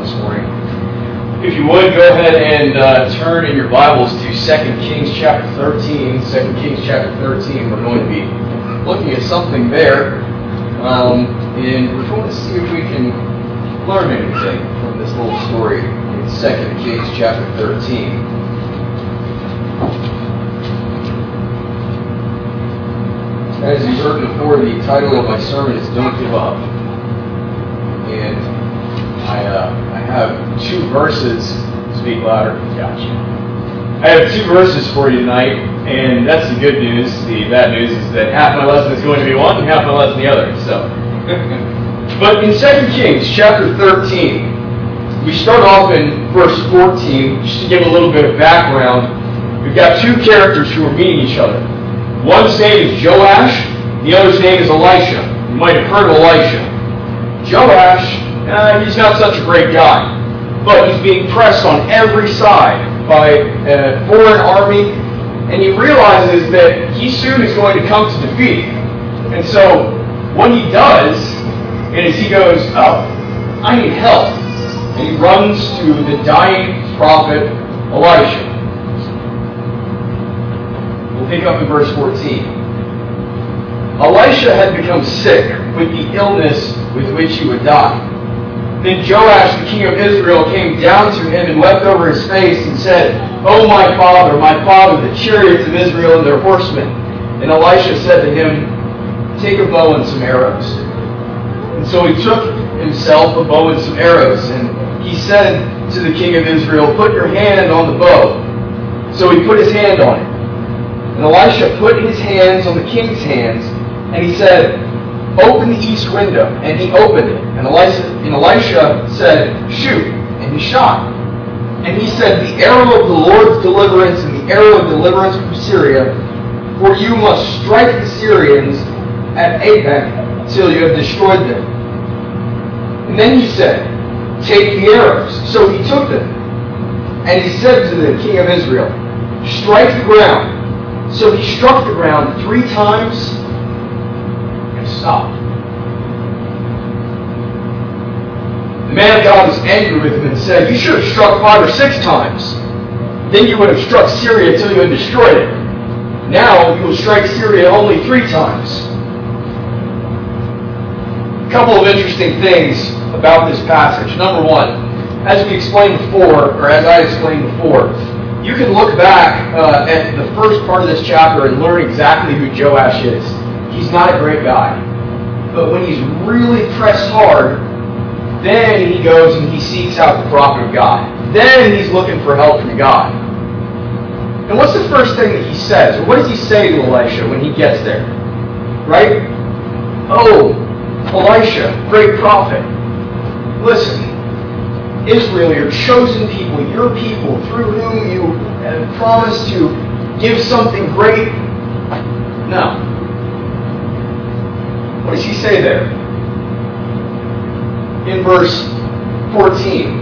this morning. If you would, go ahead and uh, turn in your Bibles to 2 Kings chapter 13. 2 Kings chapter 13. We're going to be looking at something there. Um, and we're going to see if we can learn anything from this little story in 2 Kings chapter 13. As you heard before, the title of my sermon is Don't Give Up. And I, uh, have two verses. Speak louder. Gotcha. I have two verses for you tonight, and that's the good news. The bad news is that half my lesson is going to be one and half my lesson the other. So, But in 2 Kings chapter 13, we start off in verse 14, just to give a little bit of background. We've got two characters who are meeting each other. One's name is Joash, the other's name is Elisha. You might have heard of Elisha. Joash, uh, he's not such a great guy, but he's being pressed on every side by a foreign army, and he realizes that he soon is going to come to defeat. And so, what he does is he goes, Oh, I need help. And he runs to the dying prophet Elisha We'll pick up in verse 14. Elisha had become sick with the illness with which he would die. Then Joash, the king of Israel, came down to him and wept over his face and said, O my father, my father, the chariots of Israel and their horsemen. And Elisha said to him, Take a bow and some arrows. And so he took himself a bow and some arrows, and he said to the king of Israel, Put your hand on the bow. So he put his hand on it. And Elisha put his hands on the king's hands, and he said, Open the east window. And he opened it. And Elisha, and Elisha said, Shoot. And he shot. And he said, The arrow of the Lord's deliverance and the arrow of deliverance from Syria, for you must strike the Syrians at Aphek till you have destroyed them. And then he said, Take the arrows. So he took them. And he said to the king of Israel, Strike the ground. So he struck the ground three times and stopped. The man of God was angry with him and said, You should have struck five or six times. Then you would have struck Syria until you had destroyed it. Now you will strike Syria only three times. A couple of interesting things about this passage. Number one, as we explained before, or as I explained before, you can look back uh, at the first part of this chapter and learn exactly who Joash is. He's not a great guy. But when he's really pressed hard, then he goes and he seeks out the prophet of God. Then he's looking for help from God. And what's the first thing that he says? Or what does he say to Elisha when he gets there? Right? Oh, Elisha, great prophet. Listen, Israel, your chosen people, your people, through whom you have promised to give something great. No. What does he say there? In verse 14.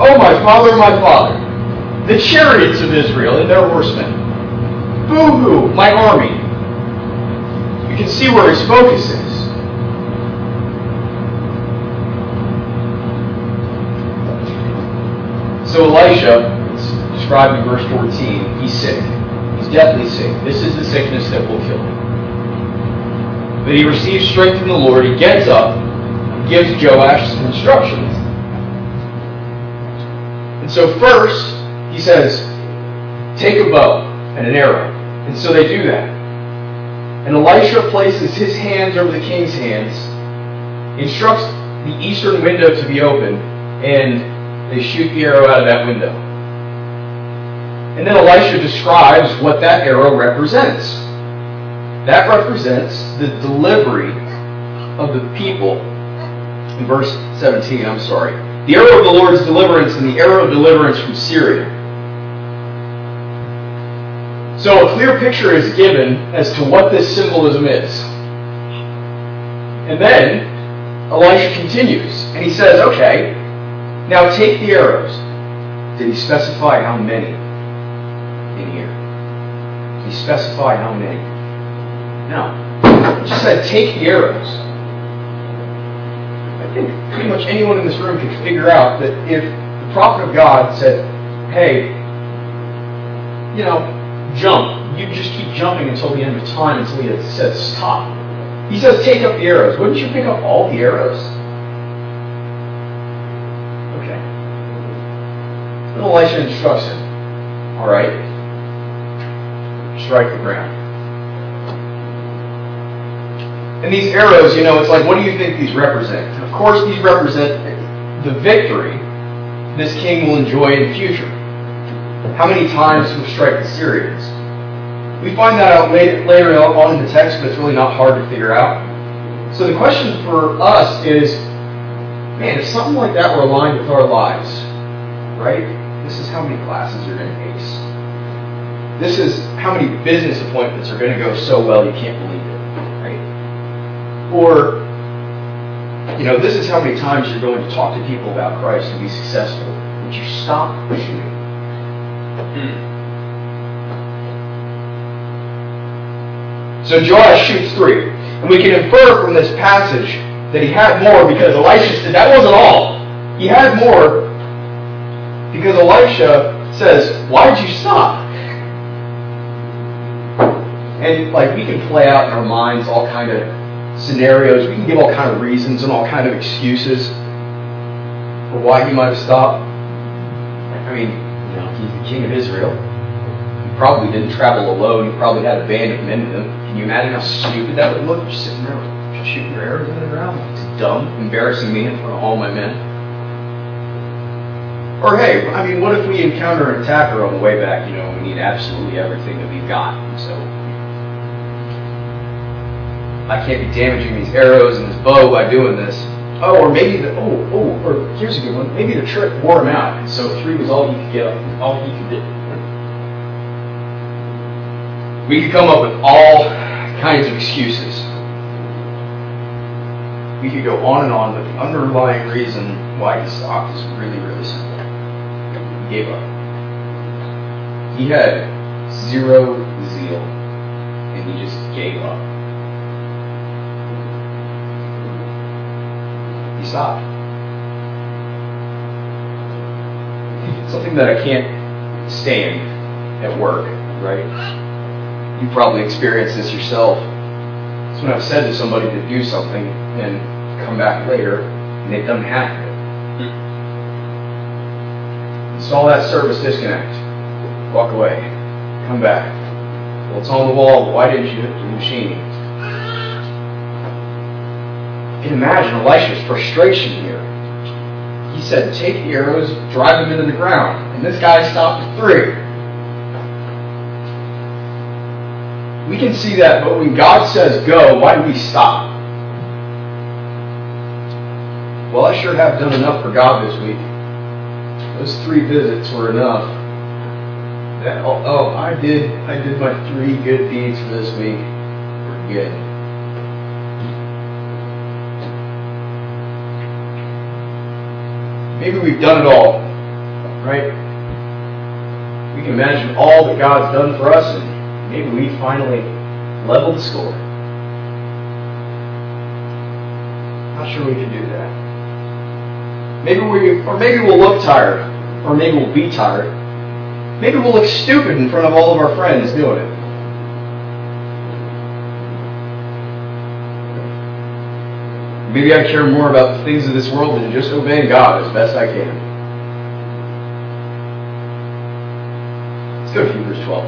Oh, my father, my father, the chariots of Israel and their horsemen. Boo hoo, my army. You can see where his focus is. So Elisha, it's described in verse 14, he's sick. He's deathly sick. This is the sickness that will kill him. But he receives strength from the Lord. He gets up, gives Joash some instructions. And so first, he says, take a bow and an arrow. And so they do that. And Elisha places his hands over the king's hands, instructs the eastern window to be open, and they shoot the arrow out of that window. And then Elisha describes what that arrow represents. That represents the delivery of the people. In verse 17, I'm sorry. The arrow of the Lord's deliverance and the arrow of deliverance from Syria. So a clear picture is given as to what this symbolism is. And then Elisha continues, and he says, okay, now take the arrows. Did he specify how many in here? Did he specify how many? No. He just said take the arrows. Think pretty much anyone in this room can figure out that if the prophet of God said, hey, you know, jump, you just keep jumping until the end of time until he says stop. He says take up the arrows. Wouldn't you pick up all the arrows? Okay. Then Elisha instructs him. All right. Strike the ground. And these arrows, you know, it's like, what do you think these represent? Course, these represent the victory this king will enjoy in the future. How many times he will strike the Syrians? We find that out later, later on in the text, but it's really not hard to figure out. So the question for us is, man, if something like that were aligned with our lives, right? This is how many classes you're going to ace. This is how many business appointments are going to go so well you can't believe it. Right? Or, you know, this is how many times you're going to talk to people about Christ and be successful. Would you stop shooting? Hmm. So Joash shoots three. And we can infer from this passage that he had more because Elisha said that wasn't all. He had more because Elisha says, Why'd you stop? And like we can play out in our minds all kind of scenarios. We can give all kind of reasons and all kind of excuses for why he might have stopped. I mean, you know, he's the king of Israel. He probably didn't travel alone. He probably had a band of men with him. Can you imagine how stupid that would look? Just sitting there, just shooting your arrows in the ground. It's dumb, embarrassing me in front of all my men. Or hey, I mean, what if we encounter an attacker on the way back? You know, we need absolutely everything that we've got. So I can't be damaging these arrows and this bow by doing this. Oh, or maybe the oh oh, or here's a good one. Maybe the trick wore him out, and so three was all he could get, all he could do. We could come up with all kinds of excuses. We could go on and on, but the underlying reason why he stopped is really, really simple. He gave up. He had zero zeal, and he just gave up. He stopped. Something that I can't stand at work, right? You probably experienced this yourself. It's when I've said to somebody to do something and come back later and they've done half of it. Install that service disconnect. Walk away. Come back. Well, it's on the wall. Why didn't you hit the machine? Can imagine Elisha's frustration here. He said, Take the arrows, drive them into the ground. And this guy stopped at three. We can see that, but when God says go, why do we stop? Well, I sure have done enough for God this week. Those three visits were enough. That, oh, oh, I did I did my three good deeds for this week. We're good. Maybe we've done it all, right? We can imagine all that God's done for us, and maybe we finally level the score. Not sure we can do that. Maybe we, or maybe we'll look tired, or maybe we'll be tired. Maybe we'll look stupid in front of all of our friends doing it. Maybe I care more about the things of this world than just obeying God as best I can. Let's go to Hebrews 12.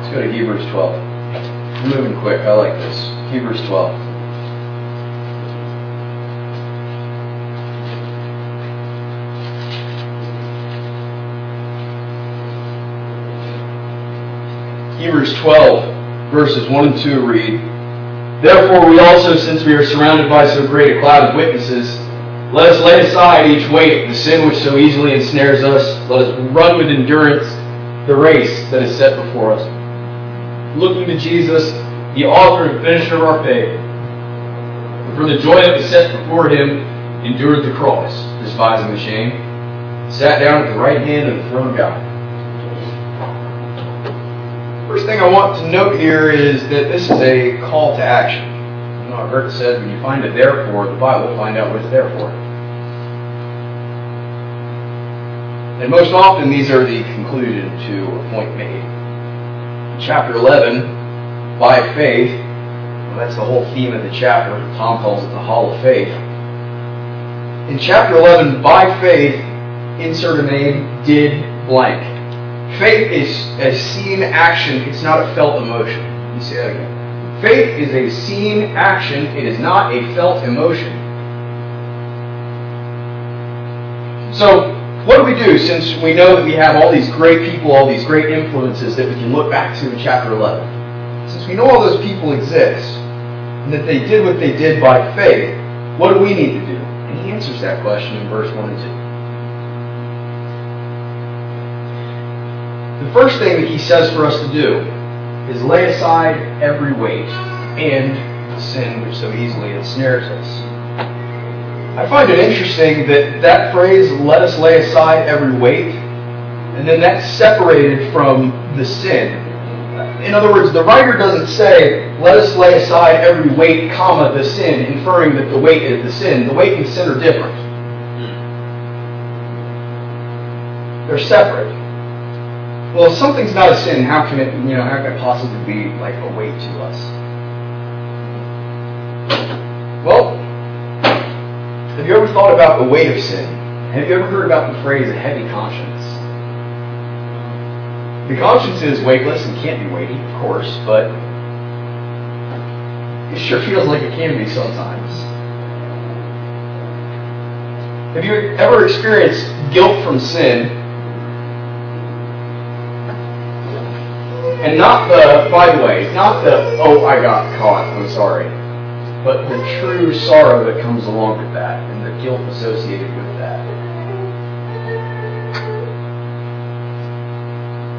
Let's go to Hebrews 12. I'm moving quick. I like this. Hebrews 12. Hebrews 12, verses 1 and 2 read, Therefore, we also, since we are surrounded by so great a cloud of witnesses, let us lay aside each weight, the sin which so easily ensnares us. Let us run with endurance the race that is set before us. Looking to Jesus, the author and finisher of our faith, and for the joy that was set before him, endured the cross, despising the shame, sat down at the right hand of the throne of God. First thing I want to note here is that this is a call to action. You know, I've heard it said when you find a therefore, the Bible, find out what it's there for. And most often these are the conclusion to a point made. In chapter 11, by faith, well, that's the whole theme of the chapter. Tom calls it the Hall of Faith. In chapter 11, by faith, insert a name, did blank. Faith is a seen action, it's not a felt emotion. You say that again. Faith is a seen action, it is not a felt emotion. So, what do we do since we know that we have all these great people, all these great influences that we can look back to in chapter 11? Since we know all those people exist, and that they did what they did by faith, what do we need to do? And he answers that question in verse 1 and 2. The first thing that he says for us to do is lay aside every weight and the sin which so easily ensnares us. I find it interesting that that phrase, let us lay aside every weight, and then that's separated from the sin. In other words, the writer doesn't say, let us lay aside every weight, comma, the sin, inferring that the weight is the sin. The weight and the sin are different. They're separate. Well, if something's not a sin, how can it, you know, how can it possibly be like a weight to us? Well, have you ever thought about the weight of sin? Have you ever heard about the phrase a heavy conscience? The conscience is weightless and can't be weighty, of course, but it sure feels like it can be sometimes. Have you ever experienced guilt from sin? And not the, by the way, not the, oh, I got caught, I'm sorry but the true sorrow that comes along with that and the guilt associated with that.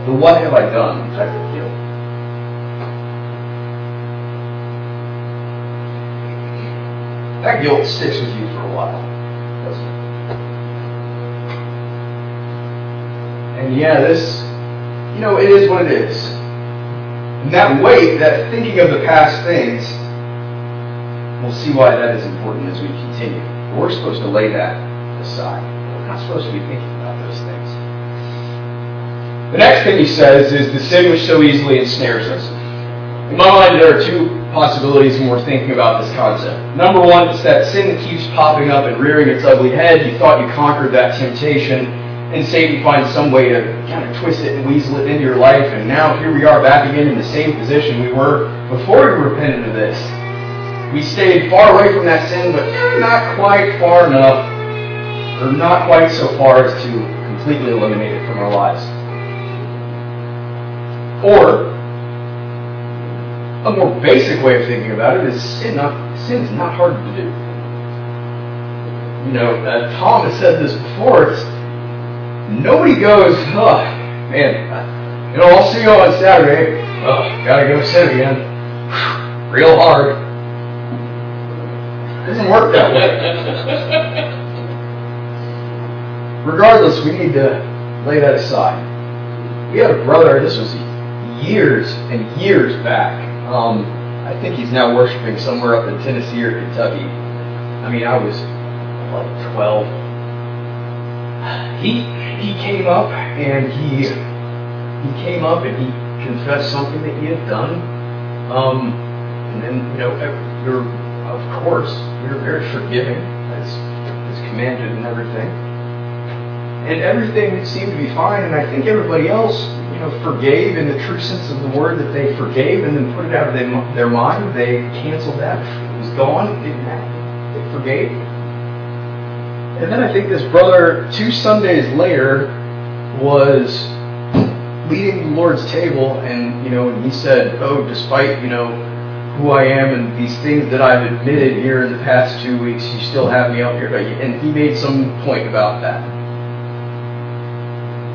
The what have I done type of guilt. That guilt sticks with you for a while, doesn't it? And yeah, this, you know, it is what it is. And that weight, that thinking of the past things, We'll see why that is important as we continue. But we're supposed to lay that aside. We're not supposed to be thinking about those things. The next thing he says is the sin which so easily ensnares us. In my mind, there are two possibilities when we're thinking about this concept. Number one, it's that sin that keeps popping up and rearing its ugly head. You thought you conquered that temptation, and Satan finds some way to kind of twist it and weasel it into your life, and now here we are back again in the same position we were before we repented of this we stayed far away from that sin, but not quite far enough, or not quite so far as to completely eliminate it from our lives. Or, a more basic way of thinking about it is sin, not, sin is not hard to do. You know, uh, Tom has said this before. It's nobody goes, oh man, you know, I'll see you on Saturday. Oh, gotta go sin again. Real hard. It doesn't work that way. Regardless, we need to lay that aside. We had a brother, this was years and years back. Um, I think he's now worshiping somewhere up in Tennessee or Kentucky. I mean, I was like 12. He he came up and he he came up and he confessed something that he had done. Um, and then you know, you're of course, are very forgiving, as is commanded and everything. And everything seemed to be fine, and I think everybody else, you know, forgave in the true sense of the word that they forgave and then put it out of their mind. They canceled that. It was gone. It didn't happen. They forgave. And then I think this brother, two Sundays later, was leading the Lord's table, and you know, and he said, "Oh, despite you know who I am and these things that I've admitted here in the past two weeks, you still have me up here. And he made some point about that.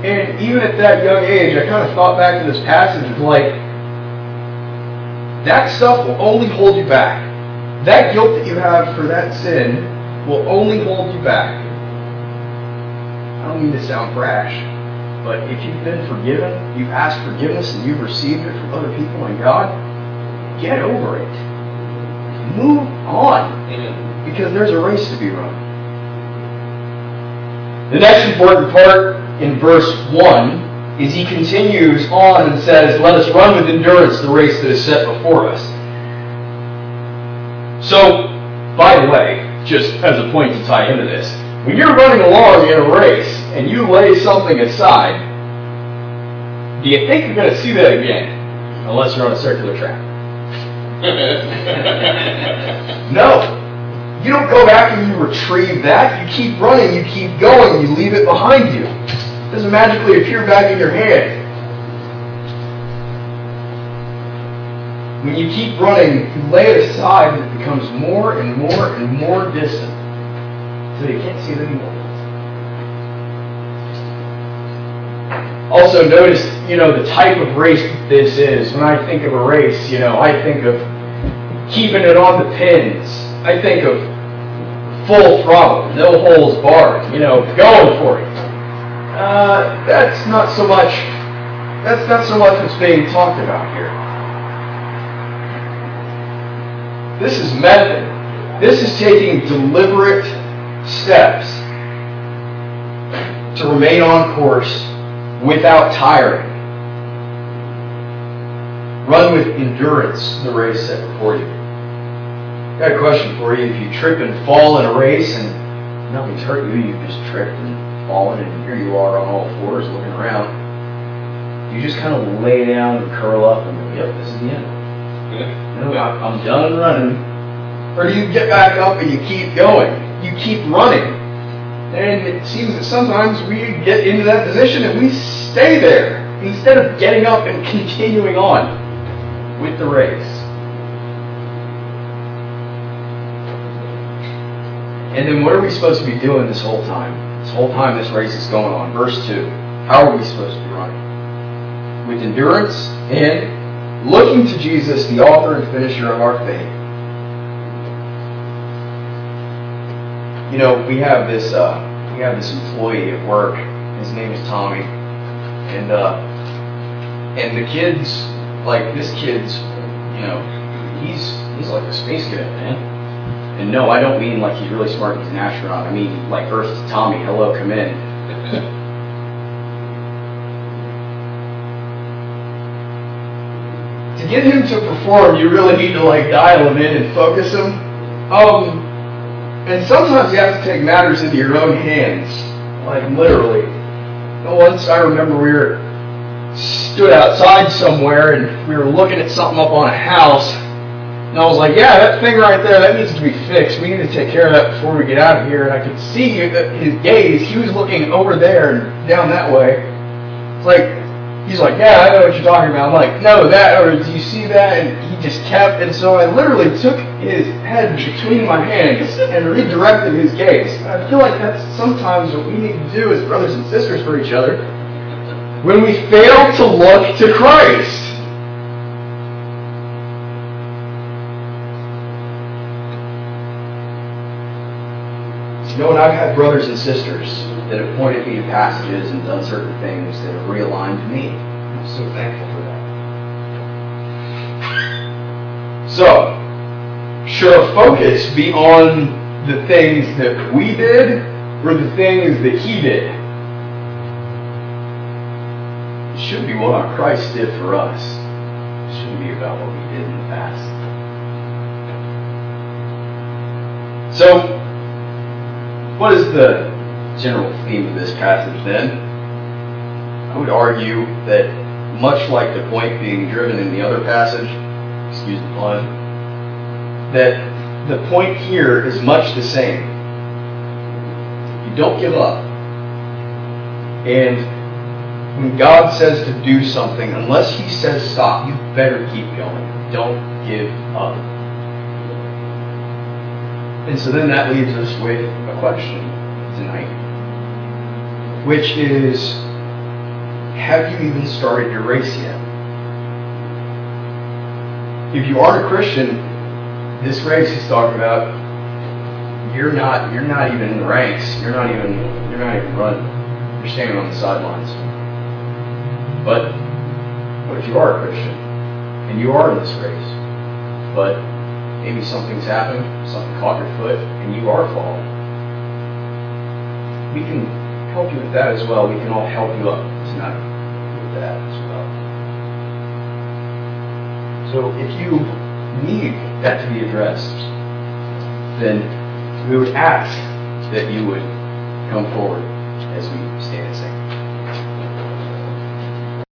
And even at that young age, I kind of thought back to this passage of like, that stuff will only hold you back. That guilt that you have for that sin will only hold you back. I don't mean to sound brash, but if you've been forgiven, you've asked forgiveness, and you've received it from other people and God, Get over it. move on. Because there's a race to be run. The next important part in verse 1 is he continues on and says, Let us run with endurance the race that is set before us. So, by the way, just as a point to tie into this, when you're running along in a race and you lay something aside, do you think you're going to see that again? Unless you're on a circular track. no. You don't go back and you retrieve that. You keep running, you keep going, you leave it behind you. It doesn't magically appear back in your hand. When you keep running, you lay it aside and it becomes more and more and more distant until you can't see it anymore. Also notice, you know, the type of race this is. When I think of a race, you know, I think of keeping it on the pins. I think of full throttle, no holes barred, you know, going for it. Uh, that's not so much. That's not so much what's being talked about here. This is method. This is taking deliberate steps to remain on course without tiring. Run with endurance the race set before you. Got a question for you. If you trip and fall in a race and nothing's hurt you, you've just tripped and fallen, and here you are on all fours looking around, you just kind of lay down and curl up and go, yep, this is the end. No, I'm done running. Or do you get back up and you keep going? You keep running. And it seems that sometimes we get into that position and we stay there instead of getting up and continuing on with the race. And then what are we supposed to be doing this whole time? This whole time this race is going on. Verse 2. How are we supposed to be running? With endurance and looking to Jesus, the author and finisher of our faith. You know, we have this uh, we have this employee at work. His name is Tommy, and uh, and the kids like this kid's, you know, he's he's like a space cadet, man. And no, I don't mean like he's really smart. He's an astronaut. I mean like Earth to Tommy. Hello, come in. to get him to perform, you really need to like dial him in and focus him. Um, and sometimes you have to take matters into your own hands, like literally. Once I remember we were stood outside somewhere and we were looking at something up on a house, and I was like, "Yeah, that thing right there, that needs to be fixed. We need to take care of that before we get out of here." And I could see his gaze; he was looking over there and down that way. It's like he's like, "Yeah, I know what you're talking about." I'm like, "No, that or do you see that?" And he just kept, and so I literally took his head between my hands and redirected his gaze. I feel like that's sometimes what we need to do as brothers and sisters for each other when we fail to look to Christ. You know, and I've had brothers and sisters that have pointed me to passages and done certain things that have realigned me. I'm so thankful for that. So, should our focus be on the things that we did or the things that he did? It should be what our Christ did for us. It shouldn't be about what we did in the past. So, what is the general theme of this passage then? I would argue that much like the point being driven in the other passage, excuse the pun, that the point here is much the same. You don't give up. And when God says to do something, unless He says stop, you better keep going. Don't give up. And so then that leaves us with a question tonight, which is Have you even started your race yet? If you aren't a Christian, this race he's talking about, you're not you're not even in the ranks. You're not even you're not even running. You're standing on the sidelines. But what if you are a Christian and you are in this race, but maybe something's happened, something caught your foot, and you are falling. We can help you with that as well. We can all help you up tonight with that as well. So if you need that to be addressed, then we would ask that you would come forward as we stand and sing.